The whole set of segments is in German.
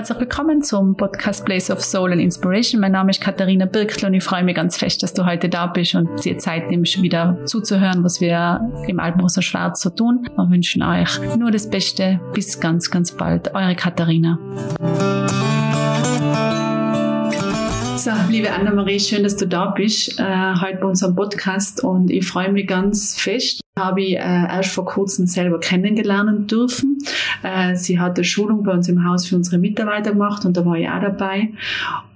herzlich willkommen zum Podcast Place of Soul and Inspiration. Mein Name ist Katharina Birkl und ich freue mich ganz fest, dass du heute da bist und dir Zeit nimmst, wieder zuzuhören, was wir im Alpenrosa Schwarz so tun. Wir wünschen euch nur das Beste. Bis ganz, ganz bald. Eure Katharina. So, liebe Anna-Marie, schön, dass du da bist, äh, heute bei unserem Podcast und ich freue mich ganz fest. Habe ich äh, erst vor kurzem selber kennengelernt dürfen. Äh, sie hat eine Schulung bei uns im Haus für unsere Mitarbeiter gemacht und da war ich auch dabei.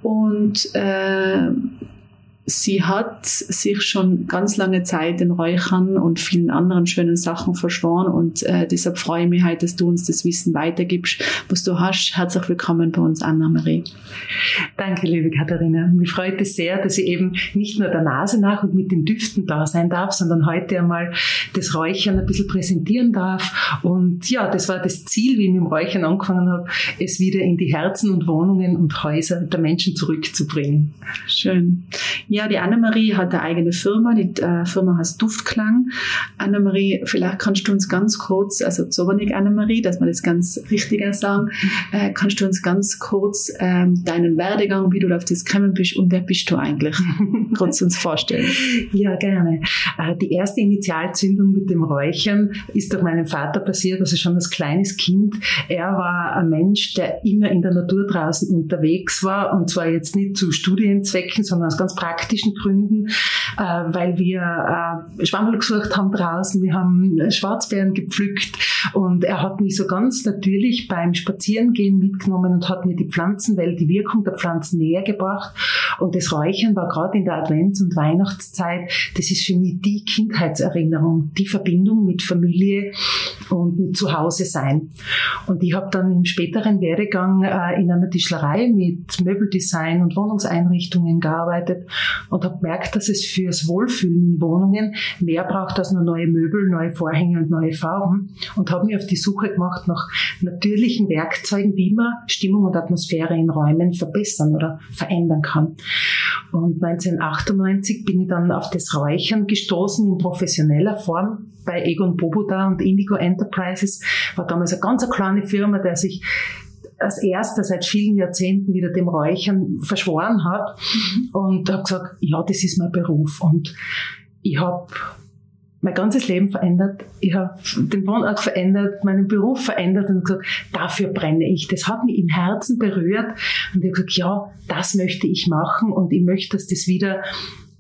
Und äh, sie hat sich schon ganz lange Zeit den Räuchern und vielen anderen schönen Sachen verschworen und äh, deshalb freue ich mich halt, dass du uns das Wissen weitergibst, was du hast. Herzlich willkommen bei uns, Anna-Marie. Danke, liebe Katharina. Mich freut es sehr, dass ich eben nicht nur der Nase nach und mit den Düften da sein darf, sondern heute einmal das Räuchern ein bisschen präsentieren darf. Und ja, das war das Ziel, wie ich mit dem Räuchern angefangen habe, es wieder in die Herzen und Wohnungen und Häuser der Menschen zurückzubringen. Schön. Ja, die Annemarie hat eine eigene Firma. Die äh, Firma heißt Duftklang. Annemarie, vielleicht kannst du uns ganz kurz, also Zobernik Annemarie, dass wir das ganz richtiger sagen, äh, kannst du uns ganz kurz ähm, deinen Werdegang, wie du auf das gekommen bist und wer bist du eigentlich? kurz uns vorstellen. Ja, gerne. Äh, die erste Initialzündung mit dem Räuchern ist durch meinen Vater passiert, also schon als kleines Kind. Er war ein Mensch, der immer in der Natur draußen unterwegs war und zwar jetzt nicht zu Studienzwecken, sondern aus ganz praktischen praktischen Gründen, äh, weil wir äh, Schwammerl gesucht haben draußen, wir haben Schwarzbeeren gepflückt und er hat mich so ganz natürlich beim Spazierengehen mitgenommen und hat mir die Pflanzenwelt, die Wirkung der Pflanzen näher gebracht. Und das Räuchern war gerade in der Advents- und Weihnachtszeit, das ist für mich die Kindheitserinnerung, die Verbindung mit Familie und mit Zuhause sein. Und ich habe dann im späteren Werdegang äh, in einer Tischlerei mit Möbeldesign und Wohnungseinrichtungen gearbeitet und habe gemerkt, dass es fürs Wohlfühlen in Wohnungen mehr braucht als nur neue Möbel, neue Vorhänge und neue Farben und habe mich auf die Suche gemacht nach natürlichen Werkzeugen, wie man Stimmung und Atmosphäre in Räumen verbessern oder verändern kann. Und 1998 bin ich dann auf das Räuchern gestoßen in professioneller Form bei Egon Boboda und Indigo Enterprises. War damals eine ganz kleine Firma, der sich als erster seit vielen Jahrzehnten wieder dem Räuchern verschworen hat mhm. und habe gesagt, ja, das ist mein Beruf. Und ich habe mein ganzes Leben verändert. Ich habe den Wohnort verändert, meinen Beruf verändert und gesagt, dafür brenne ich. Das hat mich im Herzen berührt und ich habe gesagt, ja, das möchte ich machen und ich möchte, dass das wieder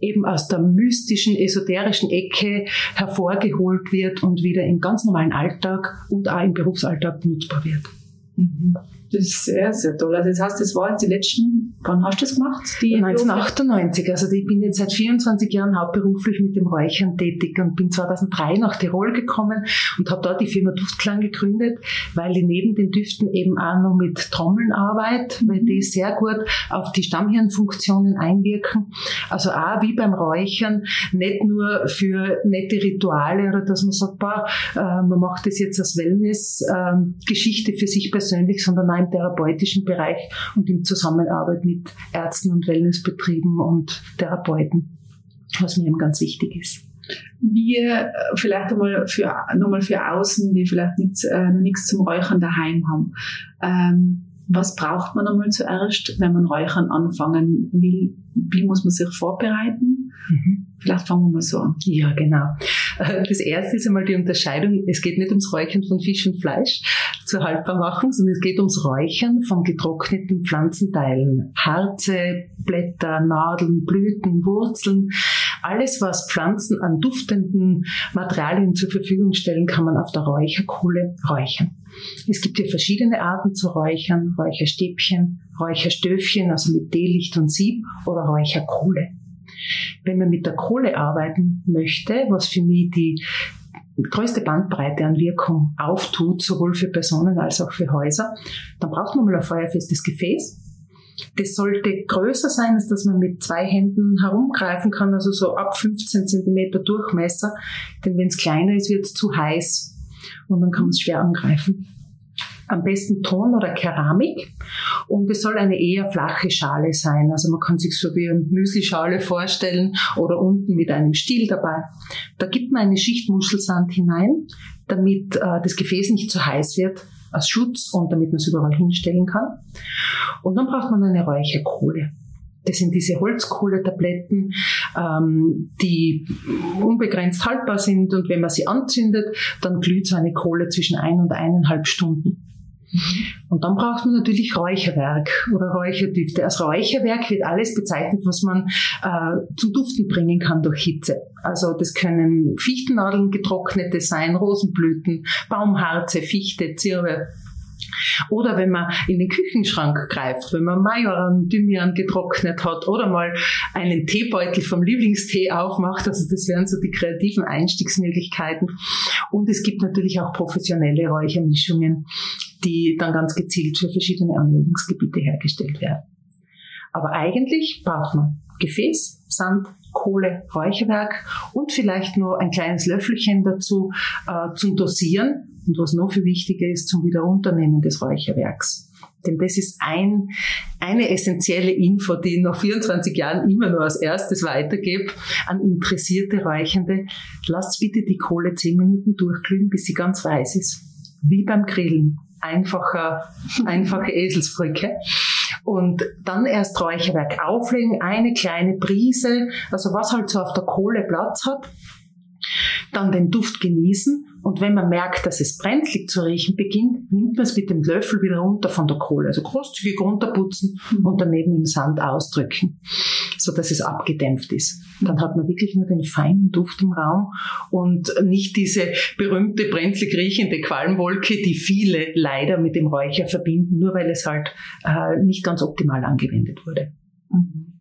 eben aus der mystischen, esoterischen Ecke hervorgeholt wird und wieder im ganz normalen Alltag und auch im Berufsalltag nutzbar wird. Mhm. Das ist sehr, sehr toll. Also das heißt, das war jetzt die letzten, wann hast du das gemacht? Die 1998. Also ich bin jetzt seit 24 Jahren hauptberuflich mit dem Räuchern tätig und bin 2003 nach Tirol gekommen und habe dort die Firma Duftklang gegründet, weil ich neben den Düften eben auch noch mit Trommeln arbeite, weil die sehr gut auf die Stammhirnfunktionen einwirken. Also auch wie beim Räuchern, nicht nur für nette Rituale oder dass man sagt, boah, äh, man macht das jetzt als Wellness-Geschichte ähm, für sich persönlich, sondern auch im therapeutischen Bereich und in Zusammenarbeit mit Ärzten und Wellnessbetrieben und Therapeuten, was mir eben ganz wichtig ist. Wir äh, vielleicht einmal für, nochmal für außen, die vielleicht nicht, äh, noch nichts zum Räuchern daheim haben. Ähm, was braucht man einmal zuerst, wenn man Räuchern anfangen will? Wie muss man sich vorbereiten? Mhm. Vielleicht fangen wir mal so an. Ja, genau. Das erste ist einmal die Unterscheidung. Es geht nicht ums Räuchern von Fisch und Fleisch zur Haltbarmachung, sondern es geht ums Räuchern von getrockneten Pflanzenteilen. Harze, Blätter, Nadeln, Blüten, Wurzeln. Alles, was Pflanzen an duftenden Materialien zur Verfügung stellen, kann man auf der Räucherkohle räuchern. Es gibt hier verschiedene Arten zu räuchern. Räucherstäbchen, Räucherstöfchen, also mit Teelicht und Sieb oder Räucherkohle. Wenn man mit der Kohle arbeiten möchte, was für mich die größte Bandbreite an Wirkung auftut, sowohl für Personen als auch für Häuser, dann braucht man mal ein feuerfestes Gefäß. Das sollte größer sein, als dass man mit zwei Händen herumgreifen kann, also so ab 15 Zentimeter Durchmesser. Denn wenn es kleiner ist, wird es zu heiß und dann kann man es schwer angreifen. Am besten Ton oder Keramik und es soll eine eher flache Schale sein. Also man kann sich so wie eine Müslischale vorstellen oder unten mit einem Stiel dabei. Da gibt man eine Schicht Muschelsand hinein, damit äh, das Gefäß nicht zu heiß wird als Schutz und damit man es überall hinstellen kann. Und dann braucht man eine Räucherkohle. Das sind diese Holzkohletabletten, ähm, die unbegrenzt haltbar sind und wenn man sie anzündet, dann glüht so eine Kohle zwischen ein und eineinhalb Stunden. Und dann braucht man natürlich Räucherwerk oder Räucherdüfte. Als Räucherwerk wird alles bezeichnet, was man äh, zum Duften bringen kann durch Hitze. Also das können Fichtennadeln getrocknete sein, Rosenblüten, Baumharze, Fichte, Zirbe, oder wenn man in den Küchenschrank greift, wenn man Majoran, Thymian getrocknet hat oder mal einen Teebeutel vom Lieblingstee aufmacht. Also das wären so die kreativen Einstiegsmöglichkeiten. Und es gibt natürlich auch professionelle Räuchermischungen, die dann ganz gezielt für verschiedene Anwendungsgebiete hergestellt werden. Aber eigentlich braucht man Gefäß, Sand, Kohle, Räucherwerk und vielleicht nur ein kleines Löffelchen dazu äh, zum Dosieren und was noch viel wichtiger ist, zum Wiederunternehmen des Räucherwerks. Denn das ist ein, eine essentielle Info, die ich nach 24 Jahren immer nur als erstes weitergebe an interessierte Räuchende. Lasst bitte die Kohle 10 Minuten durchglühen, bis sie ganz weiß ist. Wie beim Grillen. Einfacher, einfache Eselsbrücke. Und dann erst Räucherwerk auflegen, eine kleine Prise, also was halt so auf der Kohle Platz hat. Dann den Duft genießen und wenn man merkt, dass es brenzlig zu riechen beginnt, nimmt man es mit dem Löffel wieder runter von der Kohle. Also großzügig runterputzen und daneben im Sand ausdrücken, so dass es abgedämpft ist. Dann hat man wirklich nur den feinen Duft im Raum und nicht diese berühmte brenzlig riechende Qualmwolke, die viele leider mit dem Räucher verbinden, nur weil es halt äh, nicht ganz optimal angewendet wurde. Mhm.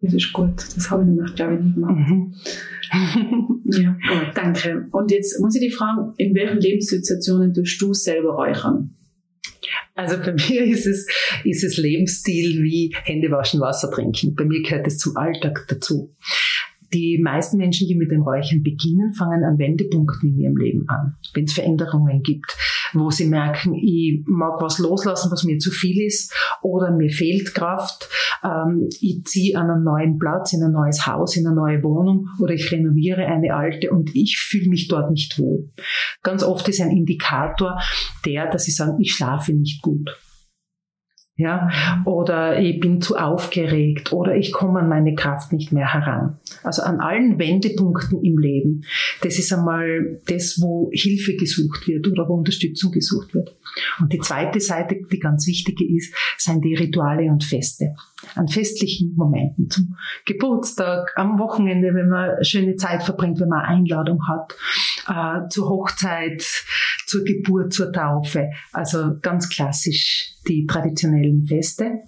Das ist gut. Das habe ich nämlich, glaube ich, nicht gemacht. Mhm. Ja, gut, danke. Und jetzt muss ich dich fragen, in welchen Lebenssituationen tust du selber räuchern? Also bei mir ist es, ist es Lebensstil wie Hände waschen, Wasser trinken. Bei mir gehört es zum Alltag dazu. Die meisten Menschen, die mit dem Räuchern beginnen, fangen an Wendepunkten in ihrem Leben an. Wenn es Veränderungen gibt, wo sie merken, ich mag was loslassen, was mir zu viel ist, oder mir fehlt Kraft, ähm, ich ziehe an einen neuen Platz, in ein neues Haus, in eine neue Wohnung, oder ich renoviere eine alte und ich fühle mich dort nicht wohl. Ganz oft ist ein Indikator der, dass sie sagen, ich schlafe nicht gut ja, oder ich bin zu aufgeregt oder ich komme an meine Kraft nicht mehr heran. Also an allen Wendepunkten im Leben. Das ist einmal das, wo Hilfe gesucht wird oder wo Unterstützung gesucht wird. Und die zweite Seite, die ganz wichtige ist, sind die Rituale und Feste. An festlichen Momenten, zum Geburtstag, am Wochenende, wenn man schöne Zeit verbringt, wenn man Einladung hat, äh, zur Hochzeit, zur Geburt, zur Taufe. Also ganz klassisch die traditionellen Feste.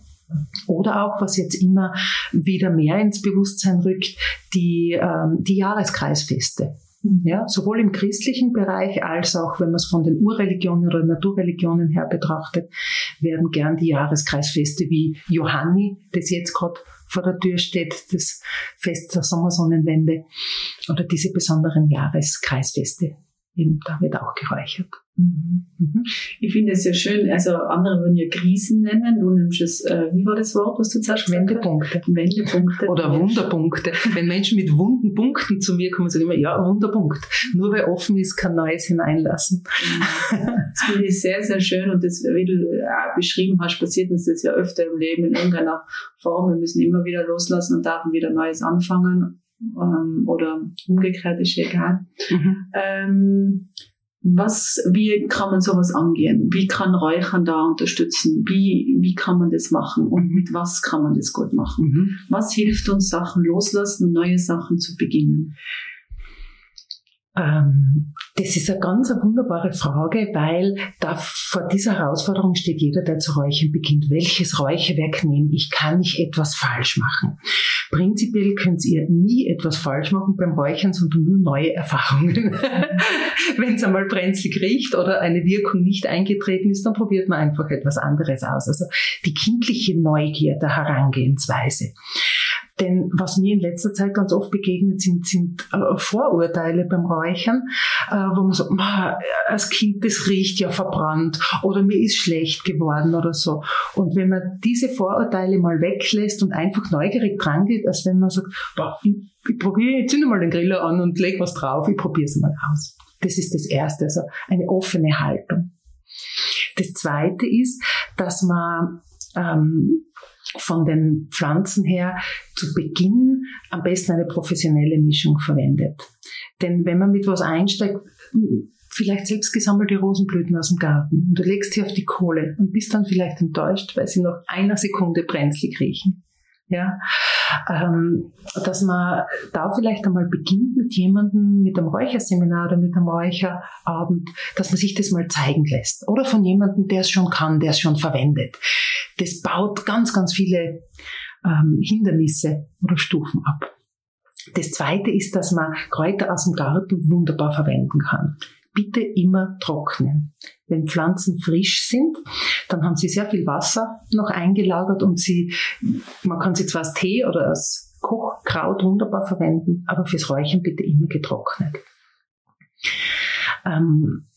Oder auch, was jetzt immer wieder mehr ins Bewusstsein rückt, die, ähm, die Jahreskreisfeste. Ja, sowohl im christlichen Bereich als auch, wenn man es von den Urreligionen oder Naturreligionen her betrachtet, werden gern die Jahreskreisfeste wie Johanni, das jetzt gerade vor der Tür steht, das Fest der Sommersonnenwende oder diese besonderen Jahreskreisfeste. Eben, da wird auch geräuchert. Mhm. Mhm. Ich finde es sehr schön, also andere würden ja Krisen nennen, du nimmst es, äh, wie war das Wort, was du sagst? Wendepunkte. Wendepunkte. Oder Wunderpunkte. Wenn Menschen mit wunden Punkten zu mir kommen, sagen immer, ja, Wunderpunkt. Nur wer offen ist, kann Neues hineinlassen. Das finde ich sehr, sehr schön und das, wie du auch beschrieben hast, passiert uns das ja öfter im Leben in irgendeiner Form. Wir müssen immer wieder loslassen und dürfen wieder Neues anfangen ähm, oder umgekehrt ist egal. Mhm. Ähm, was, wie kann man sowas angehen? Wie kann Räuchern da unterstützen? Wie, wie kann man das machen? Und mit was kann man das gut machen? Mhm. Was hilft uns, Sachen loslassen und neue Sachen zu beginnen? Ähm, das ist eine ganz wunderbare Frage, weil da vor dieser Herausforderung steht jeder, der zu räuchern beginnt. Welches Räucherwerk nehme ich? Kann ich etwas falsch machen? Prinzipiell könnt ihr nie etwas falsch machen beim Räuchern, sondern nur neue Erfahrungen. Wenn es einmal brenzlig riecht oder eine Wirkung nicht eingetreten ist, dann probiert man einfach etwas anderes aus. Also die kindliche Neugier der Herangehensweise. Denn was mir in letzter Zeit ganz oft begegnet sind, sind äh, Vorurteile beim Räuchern, äh, wo man sagt, als Kind, das riecht ja verbrannt oder mir ist schlecht geworden oder so. Und wenn man diese Vorurteile mal weglässt und einfach neugierig dran geht, als wenn man sagt, boah, ich, ich probiere, ich zünde mal den Griller an und leg was drauf, ich probiere es mal aus. Das ist das Erste, also eine offene Haltung. Das Zweite ist, dass man ähm, von den Pflanzen her zu Beginn am besten eine professionelle Mischung verwendet. Denn wenn man mit was einsteigt, vielleicht selbst gesammelte Rosenblüten aus dem Garten und du legst sie auf die Kohle und bist dann vielleicht enttäuscht, weil sie nach einer Sekunde brenzlig riechen. Ja, ähm, dass man da vielleicht einmal beginnt mit jemandem, mit einem Räucherseminar oder mit einem Räucherabend, dass man sich das mal zeigen lässt. Oder von jemandem, der es schon kann, der es schon verwendet. Das baut ganz, ganz viele ähm, Hindernisse oder Stufen ab. Das zweite ist, dass man Kräuter aus dem Garten wunderbar verwenden kann bitte immer trocknen. Wenn Pflanzen frisch sind, dann haben sie sehr viel Wasser noch eingelagert und sie, man kann sie zwar als Tee oder als Kochkraut wunderbar verwenden, aber fürs Räuchern bitte immer getrocknet. Ähm,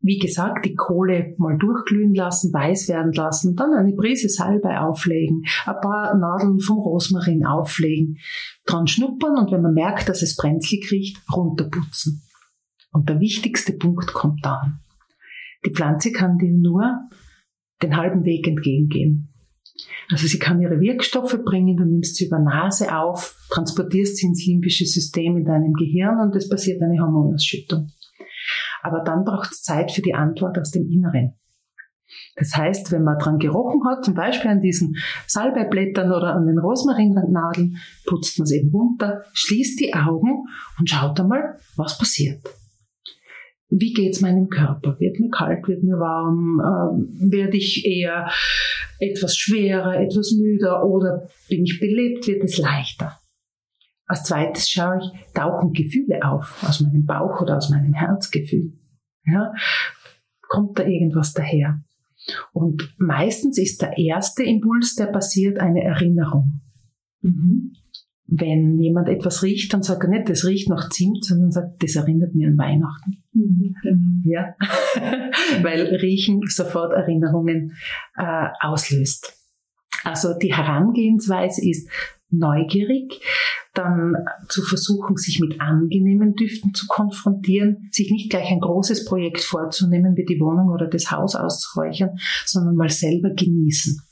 wie gesagt, die Kohle mal durchglühen lassen, weiß werden lassen, dann eine Prise Salbei auflegen, ein paar Nadeln vom Rosmarin auflegen, dran schnuppern und wenn man merkt, dass es brenzlig riecht, runterputzen. Und der wichtigste Punkt kommt dann. Die Pflanze kann dir nur den halben Weg entgegengehen. Also sie kann ihre Wirkstoffe bringen, du nimmst sie über Nase auf, transportierst sie ins limbische System in deinem Gehirn und es passiert eine Hormonausschüttung. Aber dann braucht es Zeit für die Antwort aus dem Inneren. Das heißt, wenn man dran gerochen hat, zum Beispiel an diesen Salbeiblättern oder an den Rosmarinnadeln, putzt man es eben runter, schließt die Augen und schaut einmal, was passiert wie geht's meinem Körper? Wird mir kalt, wird mir warm? Ähm, werde ich eher etwas schwerer, etwas müder oder bin ich belebt, wird es leichter? Als zweites schaue ich, tauchen Gefühle auf aus meinem Bauch oder aus meinem Herzgefühl. Ja? Kommt da irgendwas daher? Und meistens ist der erste Impuls, der passiert, eine Erinnerung. Mhm wenn jemand etwas riecht, dann sagt er nicht, das riecht nach Zimt, sondern sagt, das erinnert mich an Weihnachten. Mhm. Ja, weil Riechen sofort Erinnerungen äh, auslöst. Also die Herangehensweise ist neugierig, dann zu versuchen, sich mit angenehmen Düften zu konfrontieren, sich nicht gleich ein großes Projekt vorzunehmen, wie die Wohnung oder das Haus auszuräuchern, sondern mal selber genießen.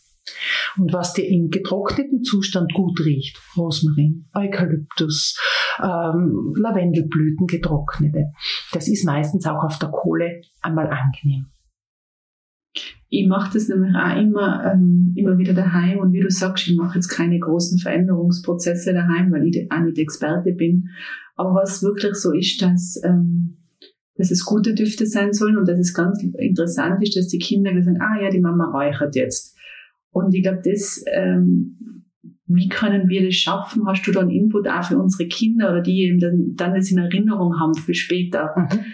Und was dir im getrockneten Zustand gut riecht, Rosmarin, Eukalyptus, ähm, Lavendelblüten, getrocknete, das ist meistens auch auf der Kohle einmal angenehm. Ich mache das nämlich auch immer, ähm, immer wieder daheim und wie du sagst, ich mache jetzt keine großen Veränderungsprozesse daheim, weil ich auch nicht Experte bin. Aber was wirklich so ist, dass, ähm, dass es gute Düfte sein sollen und dass es ganz interessant ist, dass die Kinder sagen, ah ja, die Mama räuchert jetzt. Und ich glaube, das, ähm, wie können wir das schaffen? Hast du da einen Input auch für unsere Kinder oder die eben dann, dann das in Erinnerung haben für später? Mhm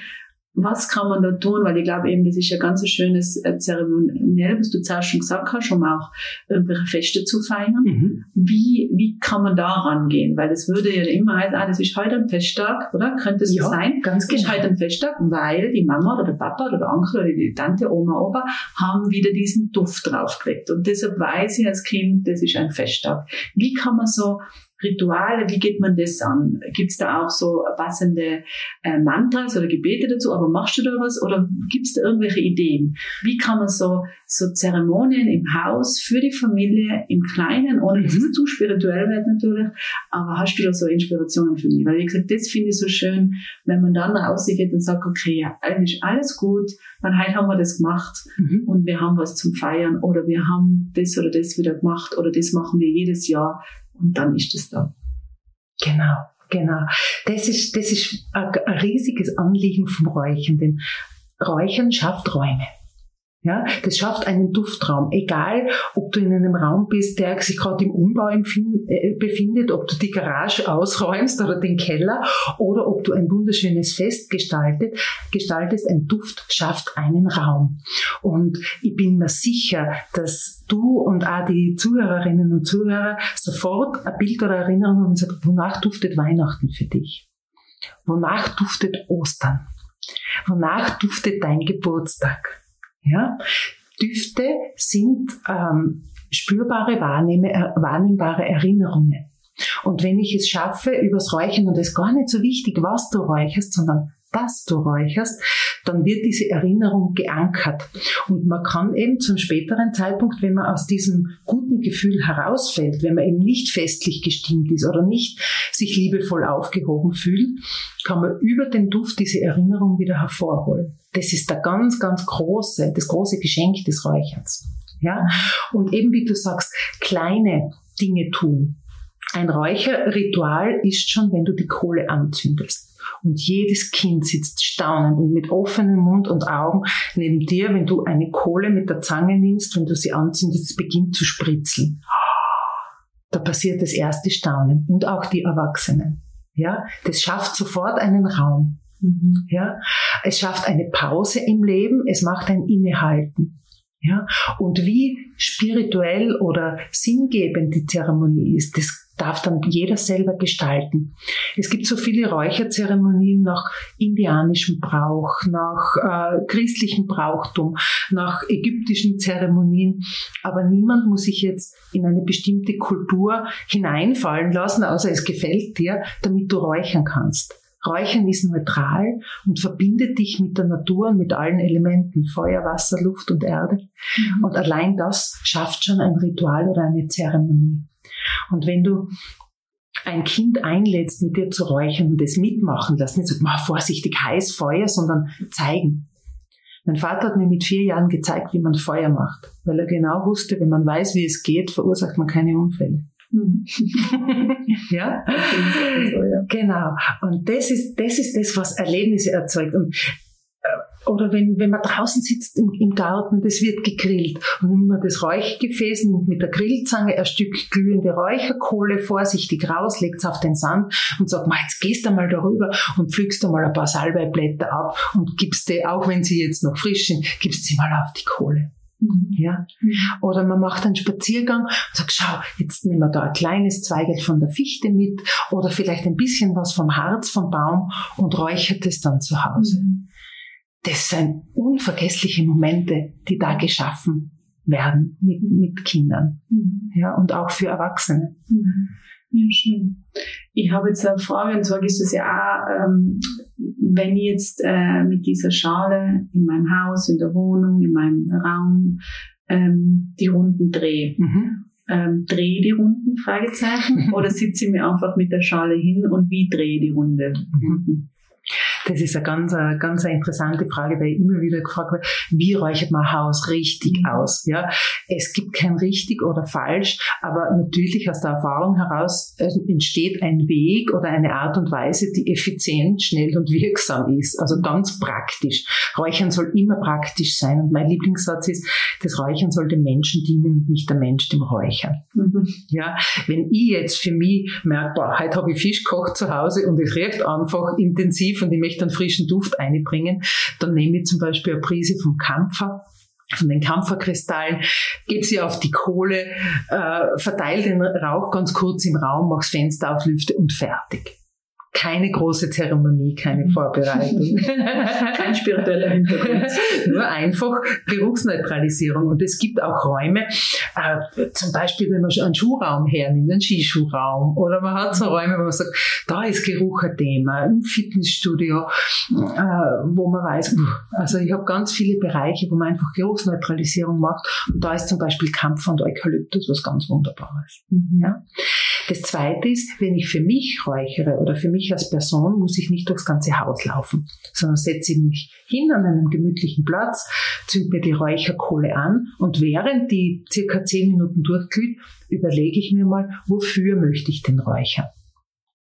was kann man da tun? Weil ich glaube eben, das ist ja ganz ein schönes äh, Zeremoniell, was du zuerst schon gesagt hast, um auch irgendwelche Feste zu feiern. Mhm. Wie, wie kann man da rangehen? Weil das würde ja immer heißen, ah, das ist heute ein Festtag, oder? Könnte es ja, so sein? Ganz genau. Das ist heute ein Festtag, weil die Mama oder der Papa oder der Onkel oder die Tante, Oma, Opa haben wieder diesen Duft draufgelegt. Und deshalb weiß ich als Kind, das ist ein Festtag. Wie kann man so Rituale, wie geht man das an? Gibt es da auch so passende äh, Mantras oder Gebete dazu? Aber machst du da was oder gibt es da irgendwelche Ideen? Wie kann man so, so Zeremonien im Haus für die Familie im Kleinen, ohne dass es mhm. zu spirituell wird natürlich, aber hast du da so Inspirationen für mich? Weil wie gesagt, das finde ich so schön, wenn man dann rausgeht und sagt, okay, ja, eigentlich alles gut, weil heute haben wir das gemacht mhm. und wir haben was zum Feiern oder wir haben das oder das wieder gemacht oder das machen wir jedes Jahr und dann ist es da. Genau, genau. Das ist, das ist ein, riesiges Anliegen vom Räuchern, denn Räuchern schafft Räume. Ja, das schafft einen Duftraum. Egal, ob du in einem Raum bist, der sich gerade im Umbau äh, befindet, ob du die Garage ausräumst oder den Keller oder ob du ein wunderschönes Fest gestaltet, gestaltest, ein Duft schafft einen Raum. Und ich bin mir sicher, dass du und auch die Zuhörerinnen und Zuhörer sofort ein Bild oder Erinnerung haben und sagen, wonach duftet Weihnachten für dich? Wonach duftet Ostern? Wonach duftet dein Geburtstag? Ja? Düfte sind ähm, spürbare, wahrnehmbare Erinnerungen. Und wenn ich es schaffe, übers Räuchern, und es ist gar nicht so wichtig, was du räucherst, sondern dass du räucherst, dann wird diese Erinnerung geankert. Und man kann eben zum späteren Zeitpunkt, wenn man aus diesem guten Gefühl herausfällt, wenn man eben nicht festlich gestimmt ist oder nicht sich liebevoll aufgehoben fühlt, kann man über den Duft diese Erinnerung wieder hervorholen. Das ist der ganz, ganz große, das große Geschenk des Räucherns. Ja? Und eben wie du sagst, kleine Dinge tun. Ein Räucherritual ist schon, wenn du die Kohle anzündest. Und jedes Kind sitzt staunend und mit offenem Mund und Augen neben dir, wenn du eine Kohle mit der Zange nimmst, wenn du sie anzündest, es beginnt zu spritzeln. Da passiert das erste Staunen und auch die Erwachsenen. Ja, das schafft sofort einen Raum. Mhm. Ja, es schafft eine Pause im Leben, es macht ein Innehalten. Ja, und wie spirituell oder sinngebend die Zeremonie ist, das darf dann jeder selber gestalten. Es gibt so viele Räucherzeremonien nach indianischem Brauch, nach äh, christlichem Brauchtum, nach ägyptischen Zeremonien, aber niemand muss sich jetzt in eine bestimmte Kultur hineinfallen lassen, außer es gefällt dir, damit du räuchern kannst. Räuchern ist neutral und verbindet dich mit der Natur und mit allen Elementen, Feuer, Wasser, Luft und Erde. Mhm. Und allein das schafft schon ein Ritual oder eine Zeremonie. Und wenn du ein Kind einlädst, mit dir zu räuchern und das mitmachen lässt, nicht mach vorsichtig heiß Feuer, sondern zeigen. Mein Vater hat mir mit vier Jahren gezeigt, wie man Feuer macht, weil er genau wusste, wenn man weiß, wie es geht, verursacht man keine Unfälle. Mhm. ja? Genau. Und das ist, das ist das, was Erlebnisse erzeugt. Und äh, oder wenn, wenn man draußen sitzt im, im Garten, das wird gegrillt und nimmt man das Räuchgefäß, nimmt mit der Grillzange ein Stück glühende Räucherkohle vorsichtig raus, legt es auf den Sand und sagt, Ma, jetzt gehst du mal darüber und pflückst du mal ein paar Salbeiblätter ab und gibst die, auch wenn sie jetzt noch frisch sind, gibst sie mal auf die Kohle. Mhm. Ja? Mhm. Oder man macht einen Spaziergang und sagt, schau, jetzt nehmen wir da ein kleines Zweigel von der Fichte mit oder vielleicht ein bisschen was vom Harz vom Baum und räuchert es dann zu Hause. Mhm. Das sind unvergessliche Momente, die da geschaffen werden mit, mit Kindern. Ja, und auch für Erwachsene. Ja, schön. Ich habe jetzt eine Frage, und zwar ist es ja auch, ähm, wenn ich jetzt äh, mit dieser Schale in meinem Haus, in der Wohnung, in meinem Raum ähm, die Runden drehe. Mhm. Ähm, drehe die Runden? Fragezeichen. Oder sitze ich mir einfach mit der Schale hin und wie drehe die Runde? Mhm. Das ist eine ganz, eine ganz eine interessante Frage, weil ich immer wieder gefragt werde, wie räuchert man Haus richtig mhm. aus? Ja, es gibt kein richtig oder falsch, aber natürlich aus der Erfahrung heraus entsteht ein Weg oder eine Art und Weise, die effizient, schnell und wirksam ist. Also ganz praktisch. Räuchern soll immer praktisch sein. Und mein Lieblingssatz ist, das Räuchern soll dem Menschen dienen und nicht der Mensch dem Räuchern. Mhm. Ja, wenn ich jetzt für mich merke, boah, heute habe ich Fisch gekocht zu Hause und es riecht einfach intensiv und ich möchte möchte einen frischen Duft einbringen, dann nehme ich zum Beispiel eine Prise vom Kampfer von den Kampferkristallen, gebe sie auf die Kohle, äh, verteile den Rauch ganz kurz im Raum, mach's Fenster auf, lüfte und fertig keine große Zeremonie, keine mhm. Vorbereitung. Kein spiritueller Hintergrund. Nur einfach Geruchsneutralisierung. Und es gibt auch Räume, äh, zum Beispiel, wenn man einen Schuhraum hernimmt, einen Skischuhraum, oder man hat so Räume, wo man sagt, da ist Geruch ein Thema, im Fitnessstudio, äh, wo man weiß, also ich habe ganz viele Bereiche, wo man einfach Geruchsneutralisierung macht. Und da ist zum Beispiel Kampf und Eukalyptus was ganz Wunderbares. Mhm. Ja? Das zweite ist, wenn ich für mich räuchere oder für mich als Person, muss ich nicht durchs ganze Haus laufen, sondern setze mich hin an einem gemütlichen Platz, zünd mir die Räucherkohle an und während die circa zehn Minuten durchglüht, überlege ich mir mal, wofür möchte ich den räuchern?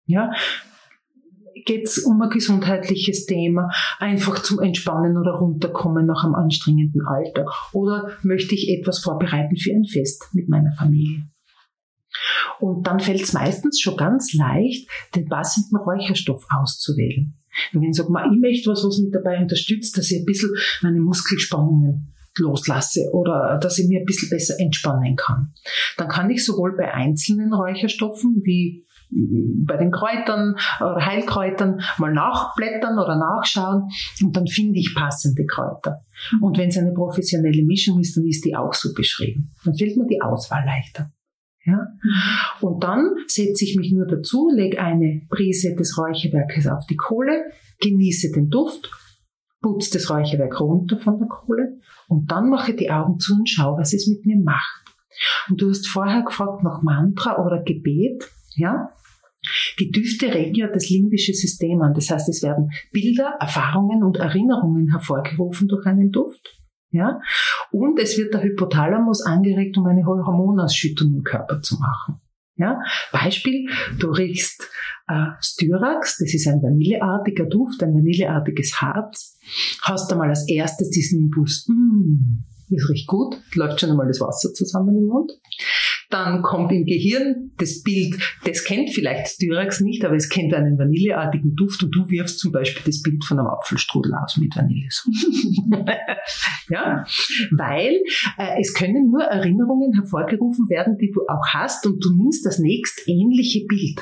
Ja, geht es um ein gesundheitliches Thema, einfach zum Entspannen oder runterkommen nach einem anstrengenden Alltag? Oder möchte ich etwas vorbereiten für ein Fest mit meiner Familie? Und dann fällt es meistens schon ganz leicht, den passenden Räucherstoff auszuwählen. Und wenn ich sage, ich möchte was, was mich dabei unterstützt, dass ich ein bisschen meine Muskelspannungen loslasse oder dass ich mir ein bisschen besser entspannen kann. Dann kann ich sowohl bei einzelnen Räucherstoffen wie bei den Kräutern oder Heilkräutern mal nachblättern oder nachschauen und dann finde ich passende Kräuter. Und wenn es eine professionelle Mischung ist, dann ist die auch so beschrieben. Dann fällt mir die Auswahl leichter. Ja? Und dann setze ich mich nur dazu, lege eine Prise des Räucherwerkes auf die Kohle, genieße den Duft, putze das Räucherwerk runter von der Kohle und dann mache ich die Augen zu und schaue, was es mit mir macht. Und du hast vorher gefragt nach Mantra oder Gebet, ja? Die Düfte regen ja das limbische System an. Das heißt, es werden Bilder, Erfahrungen und Erinnerungen hervorgerufen durch einen Duft. Ja? Und es wird der Hypothalamus angeregt, um eine Hormonausschüttung im Körper zu machen. Ja? Beispiel, du riechst äh, Styrax, das ist ein vanilleartiger Duft, ein vanilleartiges Harz, hast einmal als erstes diesen Impuls, mm, das riecht gut, läuft schon einmal das Wasser zusammen im Mund. Dann kommt im Gehirn das Bild, das kennt vielleicht Styrax nicht, aber es kennt einen vanilleartigen Duft und du wirfst zum Beispiel das Bild von einem Apfelstrudel aus mit Vanillesoße. ja, weil äh, es können nur Erinnerungen hervorgerufen werden, die du auch hast und du nimmst das nächst ähnliche Bild.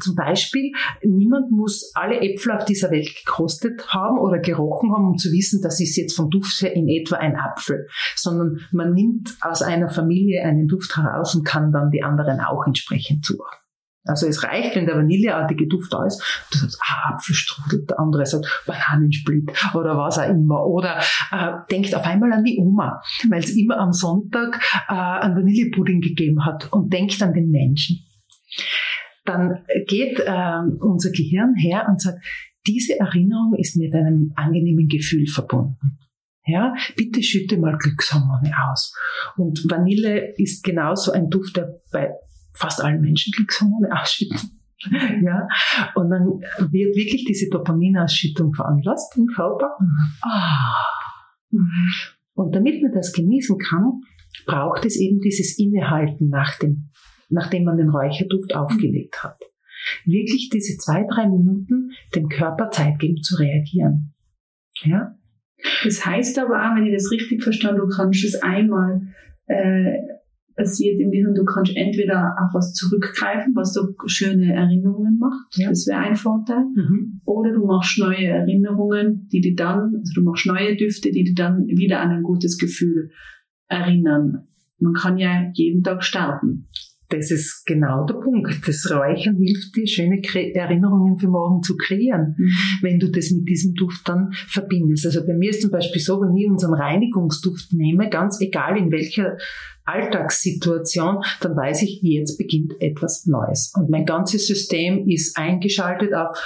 Zum Beispiel, niemand muss alle Äpfel auf dieser Welt gekostet haben oder gerochen haben, um zu wissen, das ist jetzt vom Duft her in etwa ein Apfel, sondern man nimmt aus einer Familie einen Duft heraus und kann dann die anderen auch entsprechend zuordnen. Also es reicht, wenn der vanilleartige Duft da ist, du sagst, ah, Apfelstrudel, der andere sagt Bananensplit oder was auch immer. Oder äh, denkt auf einmal an die Oma, weil es immer am Sonntag äh, einen Vanillepudding gegeben hat und denkt an den Menschen dann geht äh, unser Gehirn her und sagt, diese Erinnerung ist mit einem angenehmen Gefühl verbunden. Ja, bitte schütte mal Glückshormone aus. Und Vanille ist genauso ein Duft, der bei fast allen Menschen Glückshormone ausschüttet. Ja, und dann wird wirklich diese Dopaminausschüttung veranlasst im Körper. Ah. Und damit man das genießen kann, braucht es eben dieses Innehalten nach dem nachdem man den Räucherduft aufgelegt hat. Wirklich diese zwei, drei Minuten dem Körper Zeit geben zu reagieren. Ja? Das heißt aber auch, wenn ich das richtig verstanden, du kannst es einmal äh, passiert im Gehirn, du kannst entweder auf was zurückgreifen, was so schöne Erinnerungen macht, ja. das wäre ein Vorteil, mhm. oder du machst neue Erinnerungen, die dir dann, also du machst neue Düfte, die dir dann wieder an ein gutes Gefühl erinnern. Man kann ja jeden Tag starten. Das ist genau der Punkt. Das Räuchern hilft dir, schöne Erinnerungen für morgen zu kreieren, mhm. wenn du das mit diesem Duft dann verbindest. Also bei mir ist zum Beispiel so, wenn ich unseren Reinigungsduft nehme, ganz egal in welcher Alltagssituation, dann weiß ich, jetzt beginnt etwas Neues. Und mein ganzes System ist eingeschaltet auf,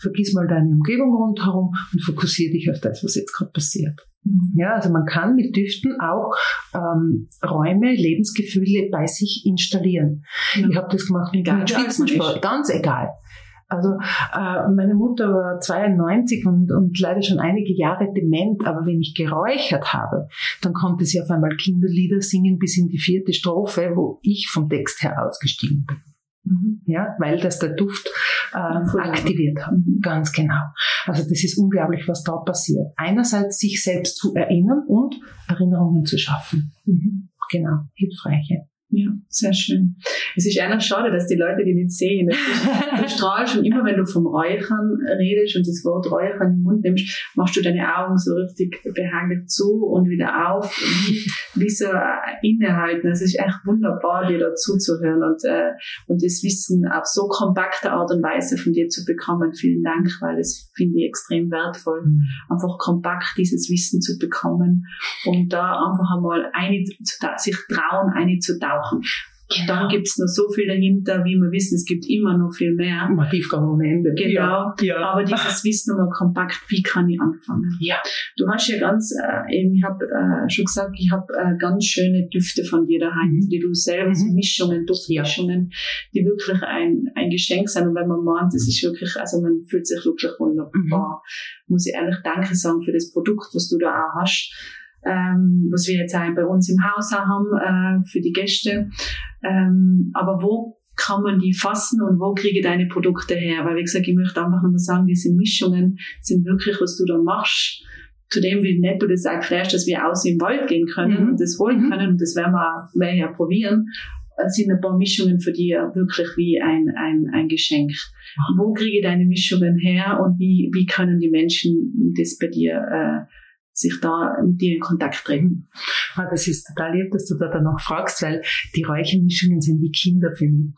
vergiss mal deine Umgebung rundherum und fokussiere dich auf das, was jetzt gerade passiert. Ja, also man kann mit Düften auch ähm, Räume, Lebensgefühle bei sich installieren. Ja. Ich habe das gemacht mit, egal, mit Spitzensport, ganz egal. Also äh, meine Mutter war 92 und, und leider schon einige Jahre dement, aber wenn ich geräuchert habe, dann konnte sie auf einmal Kinderlieder singen bis in die vierte Strophe, wo ich vom Text her ausgestiegen bin. Mhm. Ja, weil das der Duft äh, aktiviert hat. Mhm. Ganz genau. Also das ist unglaublich, was da passiert. Einerseits sich selbst zu erinnern und Erinnerungen zu schaffen. Mhm. Genau, hilfreiche. Ja, sehr schön. Es ist einfach schade, dass die Leute die nicht sehen. Du strahlst schon immer, wenn du vom Räuchern redest und das Wort Räuchern im Mund nimmst, machst du deine Augen so richtig behangelt zu und wieder auf, wie, wie so innehalten. Es ist echt wunderbar, dir da zuzuhören und, äh, und das Wissen auf so kompakte Art und Weise von dir zu bekommen. Vielen Dank, weil das finde ich extrem wertvoll, mhm. einfach kompakt dieses Wissen zu bekommen und da einfach einmal eine, sich trauen, eine zu tauchen brauchen. Dann gibt's noch so viel dahinter, wie wir wissen, es gibt immer noch viel mehr. Tiefgang ohne Ende. Genau. Ja. ja. Aber dieses Wissen nochmal kompakt, wie kann ich anfangen? Ja. Du hast ja ganz, äh, eben, ich habe äh, schon gesagt, ich habe äh, ganz schöne Düfte von dir daheim, mhm. die du selber, mhm. so Mischungen, Duftmischungen, die wirklich ein, ein Geschenk sind. Und wenn man meint, das ist wirklich, also man fühlt sich wirklich wunderbar. Mhm. Muss ich ehrlich Danke sagen für das Produkt, was du da auch hast ähm, was wir jetzt auch bei uns im Haus haben äh, für die Gäste. Ähm, aber wo kann man die fassen und wo kriege ich deine Produkte her? Weil wie gesagt, ich möchte einfach nochmal sagen, diese Mischungen sind wirklich, was du da machst. Zu dem, wie nett du das erklärst, dass wir aus im Wald gehen können mhm. und das holen mhm. können und das werden wir, werden wir ja probieren, sind ein paar Mischungen für dich wirklich wie ein, ein, ein Geschenk. Wo kriege ich deine Mischungen her und wie, wie können die Menschen das bei dir äh, sich da mit dir in Kontakt treten? Ah, das ist total lieb, dass du da danach fragst, weil die Räuchermischungen sind wie Kinder für mich.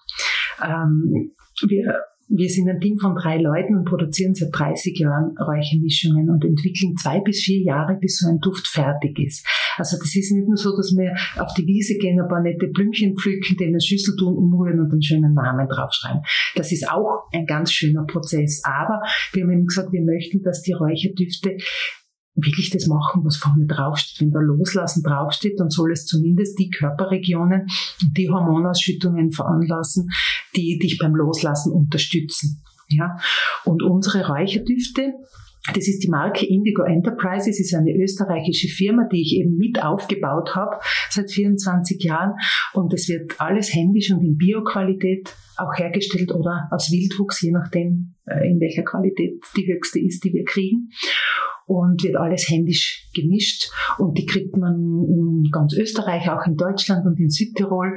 Ähm, wir wir sind ein Team von drei Leuten und produzieren seit 30 Jahren Räuchermischungen und entwickeln zwei bis vier Jahre, bis so ein Duft fertig ist. Also das ist nicht nur so, dass wir auf die Wiese gehen, ein paar nette Blümchen pflücken, den in eine Schüssel tun, umrühren und einen schönen Namen draufschreiben. Das ist auch ein ganz schöner Prozess. Aber wir haben eben gesagt, wir möchten, dass die Räucherdüfte wirklich das machen, was vorne draufsteht. Wenn da Loslassen draufsteht, dann soll es zumindest die Körperregionen die Hormonausschüttungen veranlassen, die dich beim Loslassen unterstützen. Ja? Und unsere Räucherdüfte, das ist die Marke Indigo Enterprises, ist eine österreichische Firma, die ich eben mit aufgebaut habe seit 24 Jahren. Und es wird alles händisch und in Bioqualität auch hergestellt oder aus Wildwuchs, je nachdem, äh, in welcher Qualität die höchste ist, die wir kriegen und wird alles händisch gemischt und die kriegt man in ganz Österreich, auch in Deutschland und in Südtirol.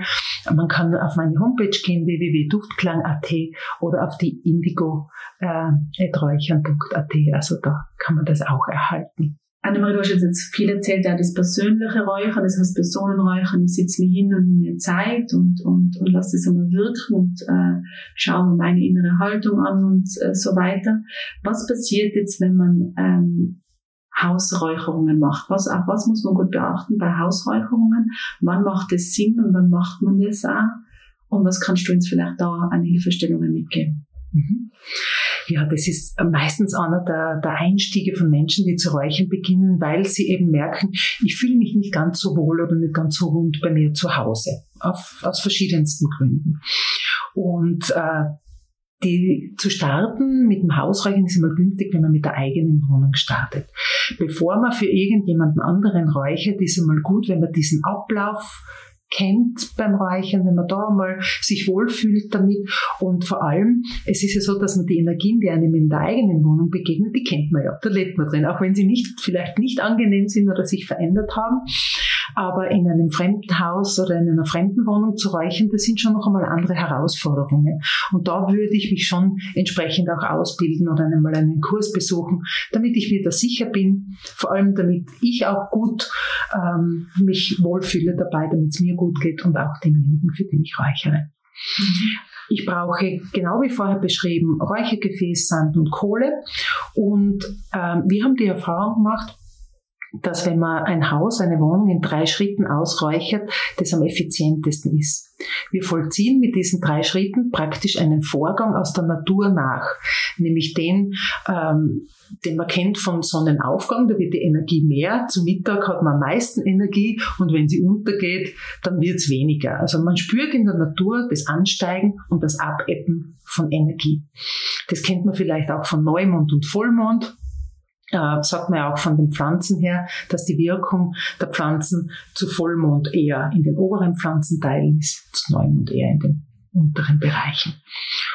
Man kann auf meine Homepage gehen, www.duftklang.at oder auf die indigo.räuchern.at, äh, also da kann man das auch erhalten. Annemarie, du hast jetzt viel erzählt, ja, das persönliche Räuchern, das heißt Personenräuchern. Ich sitze mich hin und nehme mir Zeit und, und, und lasse das einmal wirken und äh, schaue mir meine innere Haltung an und äh, so weiter. Was passiert jetzt, wenn man ähm, Hausräucherungen macht. Was, auch was muss man gut beachten bei Hausräucherungen? Wann macht es Sinn und wann macht man das auch? Und was kannst du uns vielleicht da an Hilfestellungen mitgeben? Mhm. Ja, das ist meistens einer der, der Einstiege von Menschen, die zu räuchern beginnen, weil sie eben merken, ich fühle mich nicht ganz so wohl oder nicht ganz so rund bei mir zu Hause, auf, aus verschiedensten Gründen. Und äh, die zu starten mit dem Hausreichen ist immer günstig, wenn man mit der eigenen Wohnung startet. Bevor man für irgendjemanden anderen räuchert, ist immer gut, wenn man diesen Ablauf kennt beim Räuchern, wenn man da mal sich wohlfühlt damit. Und vor allem, es ist ja so, dass man die Energien, die einem in der eigenen Wohnung begegnen, die kennt man ja. Da lebt man drin, auch wenn sie nicht, vielleicht nicht angenehm sind oder sich verändert haben. Aber in einem fremden Haus oder in einer fremden Wohnung zu räuchern, das sind schon noch einmal andere Herausforderungen. Und da würde ich mich schon entsprechend auch ausbilden oder einmal einen Kurs besuchen, damit ich mir da sicher bin, vor allem damit ich auch gut ähm, mich wohlfühle dabei, damit es mir gut geht und auch demjenigen, für den ich räuchere. Ich brauche, genau wie vorher beschrieben, Räuchergefäß, Sand und Kohle. Und ähm, wir haben die Erfahrung gemacht, dass wenn man ein Haus, eine Wohnung in drei Schritten ausräuchert, das am effizientesten ist. Wir vollziehen mit diesen drei Schritten praktisch einen Vorgang aus der Natur nach, nämlich den, ähm, den man kennt vom Sonnenaufgang, da wird die Energie mehr, zum Mittag hat man am meisten Energie und wenn sie untergeht, dann wird es weniger. Also man spürt in der Natur das Ansteigen und das Abebben von Energie. Das kennt man vielleicht auch von Neumond und Vollmond äh, sagt man ja auch von den Pflanzen her, dass die Wirkung der Pflanzen zu Vollmond eher in den oberen Pflanzenteilen ist, zu Neumond eher in den unteren Bereichen.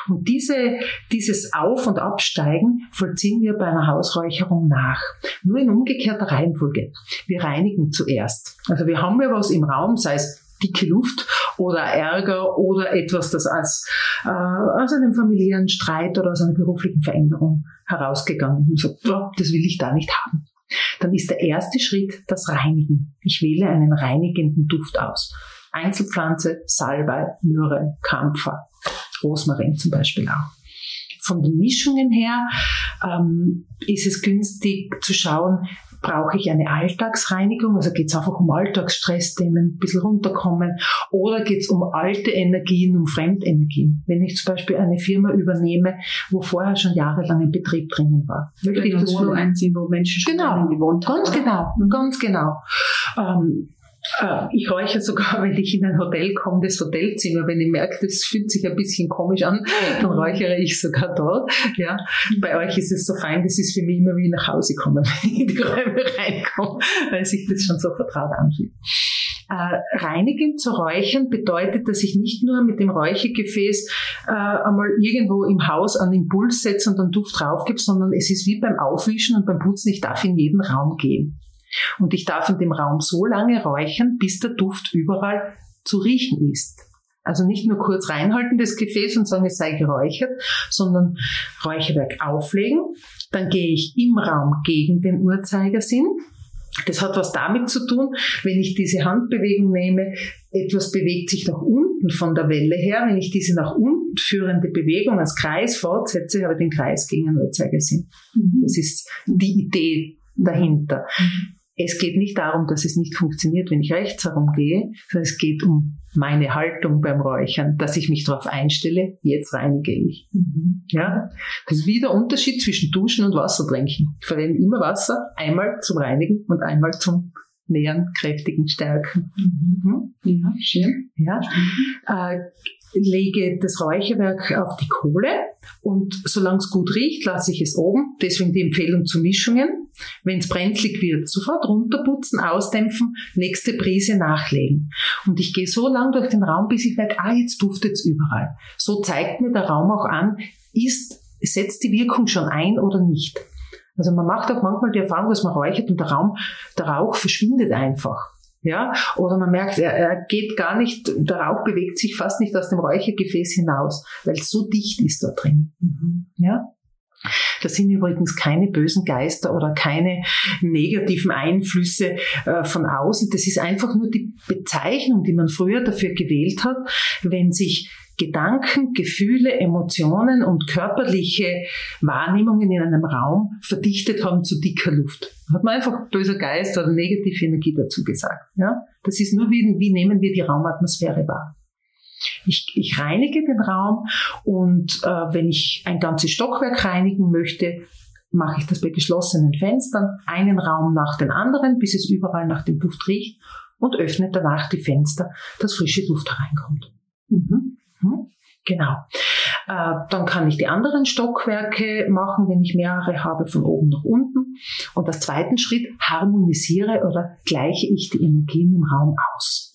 Und diese, dieses Auf- und Absteigen vollziehen wir bei einer Hausräucherung nach. Nur in umgekehrter Reihenfolge. Wir reinigen zuerst. Also wir haben ja was im Raum, sei es dicke Luft oder Ärger oder etwas, das als, äh, aus einem familiären Streit oder aus einer beruflichen Veränderung herausgegangen und sagt, oh, das will ich da nicht haben. Dann ist der erste Schritt das Reinigen. Ich wähle einen reinigenden Duft aus. Einzelpflanze, Salbei, Myrrhe, Kampfer, Rosmarin zum Beispiel auch. Von den Mischungen her ähm, ist es günstig zu schauen, brauche ich eine Alltagsreinigung, also geht es einfach um Alltagsstressthemen, ein bisschen runterkommen, oder geht es um alte Energien, um Fremdenergien. Wenn ich zum Beispiel eine Firma übernehme, wo vorher schon jahrelang ein Betrieb drinnen war. Möchte ich das Wohnung einziehen, wo Menschen schon genau, gewohnt haben. Ganz genau, mhm. ganz genau. Ähm, äh, ich räuche sogar, wenn ich in ein Hotel komme, das Hotelzimmer, wenn ich merke, das fühlt sich ein bisschen komisch an, dann räuchere ich sogar dort. Ja. Bei euch ist es so fein, das ist für mich immer wie nach Hause kommen, wenn ich in die Räume reinkomme, weil sich das schon so vertraut anfühlt. Äh, reinigen zu räuchern bedeutet, dass ich nicht nur mit dem Räuchergefäß äh, einmal irgendwo im Haus einen Impuls setze und einen Duft draufgebe, sondern es ist wie beim Aufwischen und beim Putzen, ich darf in jeden Raum gehen. Und ich darf in dem Raum so lange räuchern, bis der Duft überall zu riechen ist. Also nicht nur kurz reinhalten das Gefäß und sagen, es sei geräuchert, sondern Räucherwerk auflegen. Dann gehe ich im Raum gegen den Uhrzeigersinn Das hat was damit zu tun, wenn ich diese Handbewegung nehme, etwas bewegt sich nach unten von der Welle her. Wenn ich diese nach unten führende Bewegung als Kreis fortsetze, habe ich den Kreis gegen den Uhrzeigersinn. Mhm. Das ist die Idee dahinter. Mhm. Es geht nicht darum, dass es nicht funktioniert, wenn ich rechts herumgehe, sondern es geht um meine Haltung beim Räuchern, dass ich mich darauf einstelle, jetzt reinige ich. Mhm. Ja, das ist wie der Unterschied zwischen Duschen und Wasser trinken. Ich verwende immer Wasser, einmal zum Reinigen und einmal zum Nähern, kräftigen, stärken. Mhm. Ja, schön. Ja. Äh, lege das Räucherwerk auf die Kohle und solange es gut riecht, lasse ich es oben. Deswegen die Empfehlung zu Mischungen. Wenn es brenzlig wird, sofort runterputzen, ausdämpfen, nächste Prise nachlegen. Und ich gehe so lang durch den Raum, bis ich merke, ah, jetzt duftet es überall. So zeigt mir der Raum auch an, ist, setzt die Wirkung schon ein oder nicht. Also man macht auch manchmal die Erfahrung, dass man räuchert und der Raum, der Rauch verschwindet einfach. Ja, oder man merkt, er, er geht gar nicht, der Rauch bewegt sich fast nicht aus dem Räuchergefäß hinaus, weil es so dicht ist da drin. Mhm. Ja, das sind übrigens keine bösen Geister oder keine negativen Einflüsse äh, von außen. Das ist einfach nur die Bezeichnung, die man früher dafür gewählt hat, wenn sich Gedanken, Gefühle, Emotionen und körperliche Wahrnehmungen in einem Raum verdichtet haben zu dicker Luft. Hat man einfach böser Geist oder negative Energie dazu gesagt. Ja? Das ist nur wie, wie nehmen wir die Raumatmosphäre wahr. Ich, ich reinige den Raum und äh, wenn ich ein ganzes Stockwerk reinigen möchte, mache ich das bei geschlossenen Fenstern, einen Raum nach den anderen, bis es überall nach dem Duft riecht und öffne danach die Fenster, dass frische Luft hereinkommt. Mhm. Genau. Äh, dann kann ich die anderen Stockwerke machen, wenn ich mehrere habe, von oben nach unten. Und als zweiten Schritt harmonisiere oder gleiche ich die Energien im Raum aus.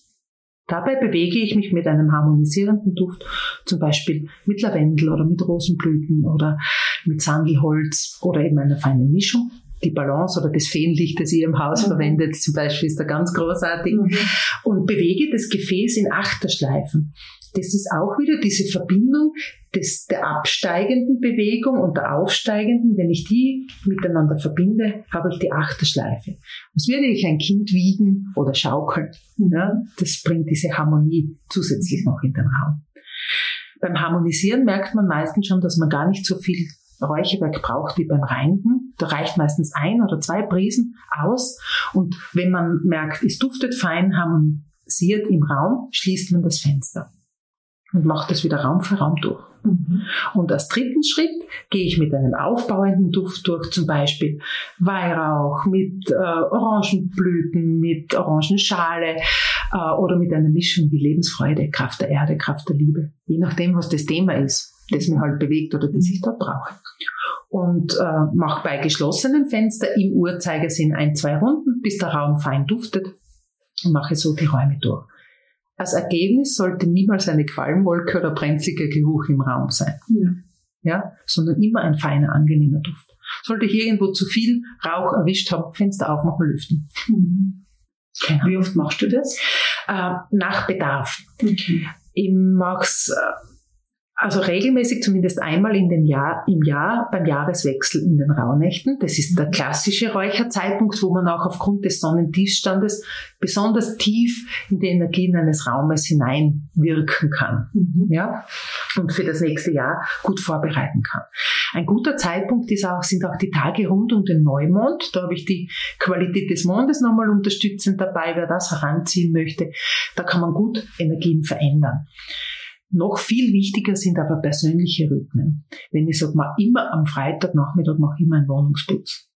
Dabei bewege ich mich mit einem harmonisierenden Duft, zum Beispiel mit Lavendel oder mit Rosenblüten oder mit Sandelholz oder eben einer feinen Mischung. Die Balance oder das Feenlicht, das ihr im Haus mhm. verwendet, zum Beispiel, ist da ganz großartig. Mhm. Und bewege das Gefäß in Achterschleifen das ist auch wieder diese Verbindung des, der absteigenden Bewegung und der aufsteigenden. Wenn ich die miteinander verbinde, habe ich die achte Schleife. Was würde ich ein Kind wiegen oder schaukeln? Ja, das bringt diese Harmonie zusätzlich noch in den Raum. Beim Harmonisieren merkt man meistens schon, dass man gar nicht so viel Räucherwerk braucht wie beim Reinigen. Da reicht meistens ein oder zwei Prisen aus. Und wenn man merkt, es duftet fein, harmonisiert im Raum, schließt man das Fenster und mache das wieder Raum für Raum durch. Mhm. Und als dritten Schritt gehe ich mit einem aufbauenden Duft durch, zum Beispiel Weihrauch mit äh, Orangenblüten, mit Orangenschale äh, oder mit einer Mischung wie Lebensfreude, Kraft der Erde, Kraft der Liebe, je nachdem, was das Thema ist, das mir halt bewegt oder das ich dort brauche. Und äh, mache bei geschlossenen Fenstern im Uhrzeigersinn ein, zwei Runden, bis der Raum fein duftet und mache so die Räume durch. Als Ergebnis sollte niemals eine Qualmwolke oder brenzliger Geruch im Raum sein. Ja. ja. sondern immer ein feiner, angenehmer Duft. Sollte ich irgendwo zu viel Rauch erwischt haben, Fenster aufmachen, lüften. Mhm. Genau. Wie oft machst du das? Äh, nach Bedarf. Okay. Ich mach's äh, also regelmäßig zumindest einmal in den Jahr, im Jahr beim Jahreswechsel in den Rauhnächten. Das ist der klassische Räucherzeitpunkt, wo man auch aufgrund des Sonnentiefstandes besonders tief in die Energien eines Raumes hineinwirken kann. Mhm. Ja? Und für das nächste Jahr gut vorbereiten kann. Ein guter Zeitpunkt ist auch, sind auch die Tage rund um den Neumond. Da habe ich die Qualität des Mondes nochmal unterstützend dabei, wer das heranziehen möchte. Da kann man gut Energien verändern. Noch viel wichtiger sind aber persönliche Rhythmen. Wenn ich sage, mal immer am Freitagnachmittag mache ich meinen Wohnungsputz,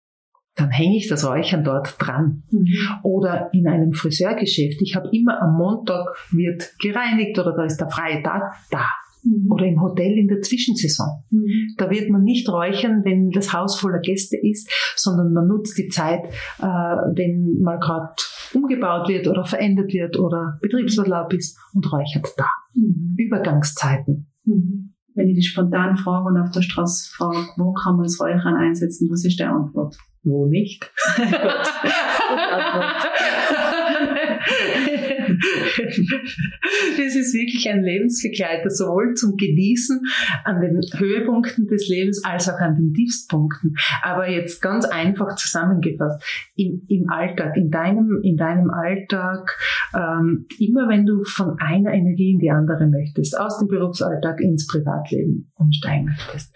dann hänge ich das Räuchern dort dran. Mhm. Oder in einem Friseurgeschäft, ich habe immer am Montag wird gereinigt oder da ist der freie Tag, da Mhm. Oder im Hotel in der Zwischensaison. Mhm. Da wird man nicht räuchern, wenn das Haus voller Gäste ist, sondern man nutzt die Zeit, äh, wenn mal gerade umgebaut wird oder verändert wird oder Betriebsurlaub ist und räuchert da. Mhm. Übergangszeiten. Mhm. Wenn ich die spontan frage und auf der Straße frage, wo kann man das Räuchern einsetzen, was ist die Antwort? Wo nicht? das ist wirklich ein Lebensbegleiter, sowohl zum Genießen an den Höhepunkten des Lebens als auch an den Tiefstpunkten. Aber jetzt ganz einfach zusammengefasst, im, im Alltag, in deinem, in deinem Alltag, ähm, immer wenn du von einer Energie in die andere möchtest, aus dem Berufsalltag ins Privatleben umsteigen möchtest.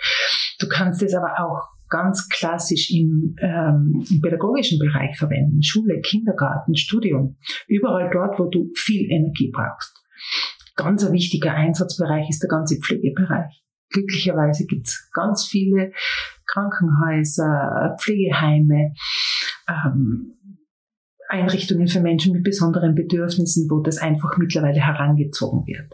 Du kannst es aber auch ganz klassisch im, ähm, im pädagogischen Bereich verwenden. Schule, Kindergarten, Studium. Überall dort, wo du viel Energie brauchst. Ganz ein wichtiger Einsatzbereich ist der ganze Pflegebereich. Glücklicherweise gibt es ganz viele Krankenhäuser, Pflegeheime, ähm, Einrichtungen für Menschen mit besonderen Bedürfnissen, wo das einfach mittlerweile herangezogen wird.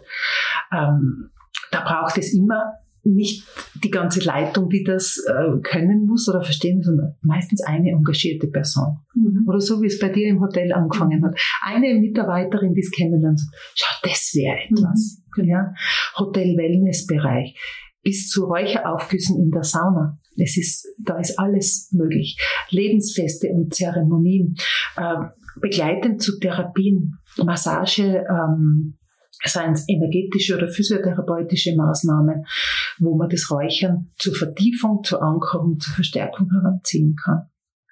Ähm, da braucht es immer nicht die ganze Leitung, die das äh, können muss oder verstehen, sondern meistens eine engagierte Person. Mhm. Oder so wie es bei dir im Hotel angefangen hat. Eine Mitarbeiterin, die es kennenlernt, schau, das wäre etwas. Mhm. Ja. Hotel-Wellness-Bereich bis zu Räucheraufgüssen in der Sauna. Es ist, da ist alles möglich. Lebensfeste und Zeremonien, äh, begleitend zu Therapien, Massage, ähm, seien es energetische oder physiotherapeutische Maßnahmen, wo man das Räuchern zur Vertiefung, zur Ankerung, zur Verstärkung heranziehen kann.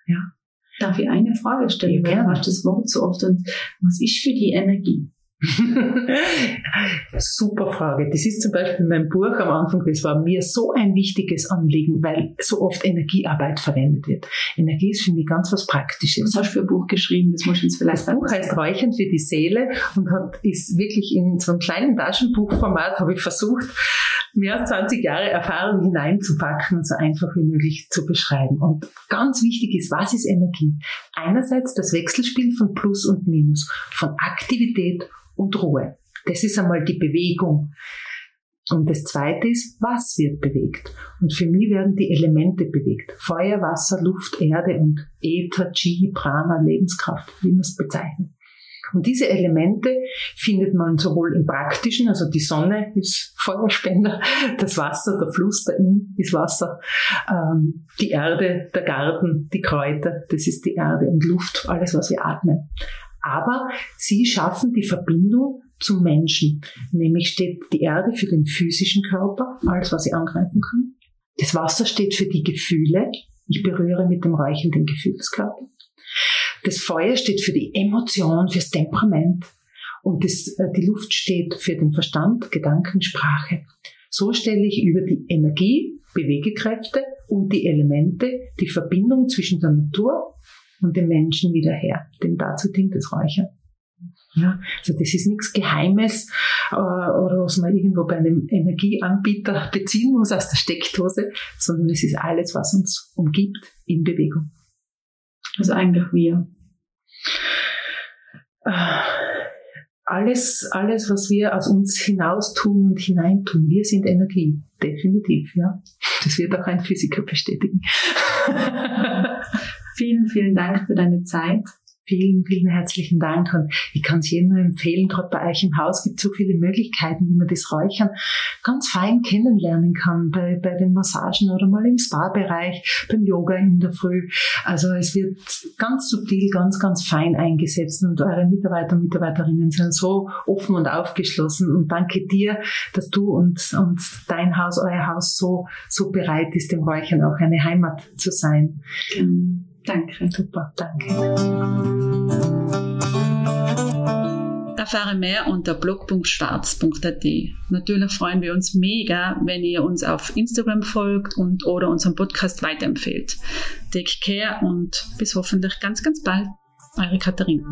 Ja. Darf ich eine Frage stellen? Ja, du hast das Wort so oft und was ist für die Energie? Super Frage. Das ist zum Beispiel mein Buch am Anfang, das war mir so ein wichtiges Anliegen, weil so oft Energiearbeit verwendet wird. Energie ist für mich ganz was Praktisches. Was hast du für ein Buch geschrieben? Das muss ich uns vielleicht Das Buch heißt Räuchern für die Seele und hat, ist wirklich in so einem kleinen Taschenbuchformat, habe ich versucht, mehr als 20 Jahre Erfahrung hineinzupacken und so einfach wie möglich zu beschreiben. Und ganz wichtig ist, was ist Energie? Einerseits das Wechselspiel von Plus und Minus, von Aktivität und Ruhe. Das ist einmal die Bewegung. Und das zweite ist, was wird bewegt? Und für mich werden die Elemente bewegt. Feuer, Wasser, Luft, Erde und Äther, Chi, Prana, Lebenskraft, wie man es bezeichnet. Und diese Elemente findet man sowohl im praktischen, also die Sonne ist Feuerspender, das Wasser, der Fluss, der Inn ist Wasser, ähm, die Erde, der Garten, die Kräuter, das ist die Erde und Luft, alles, was wir atmen aber sie schaffen die Verbindung zum Menschen. Nämlich steht die Erde für den physischen Körper, alles was sie angreifen kann. Das Wasser steht für die Gefühle. Ich berühre mit dem Reichen den Gefühlskörper. Das Feuer steht für die Emotion, fürs Temperament. Und das, äh, die Luft steht für den Verstand, Gedanken, Sprache. So stelle ich über die Energie, Bewegekräfte und die Elemente die Verbindung zwischen der Natur und den Menschen wieder her. Denn dazu dient das Räuchern. Ja, also das ist nichts Geheimes äh, oder was man irgendwo bei einem Energieanbieter beziehen muss aus der Steckdose, sondern es ist alles, was uns umgibt, in Bewegung. Also eigentlich wir. Äh, alles, alles, was wir aus uns hinaus tun und hineintun, wir sind Energie. Definitiv, ja. Das wird auch ein Physiker bestätigen. Vielen, vielen Dank für deine Zeit. Vielen, vielen herzlichen Dank. Und ich kann es jedem nur empfehlen, gerade bei euch im Haus gibt es so viele Möglichkeiten, wie man das Räuchern ganz fein kennenlernen kann, bei, bei den Massagen oder mal im Spa-Bereich, beim Yoga in der Früh. Also es wird ganz subtil, ganz, ganz fein eingesetzt und eure Mitarbeiter und Mitarbeiterinnen sind so offen und aufgeschlossen. Und danke dir, dass du und, und dein Haus, euer Haus so, so bereit ist, dem Räuchern auch eine Heimat zu sein. Mhm. Danke. Super, danke. Erfahre mehr unter blog.schwarz.at. Natürlich freuen wir uns mega, wenn ihr uns auf Instagram folgt und oder unseren Podcast weiterempfehlt. Take care und bis hoffentlich ganz, ganz bald. Eure Katharina.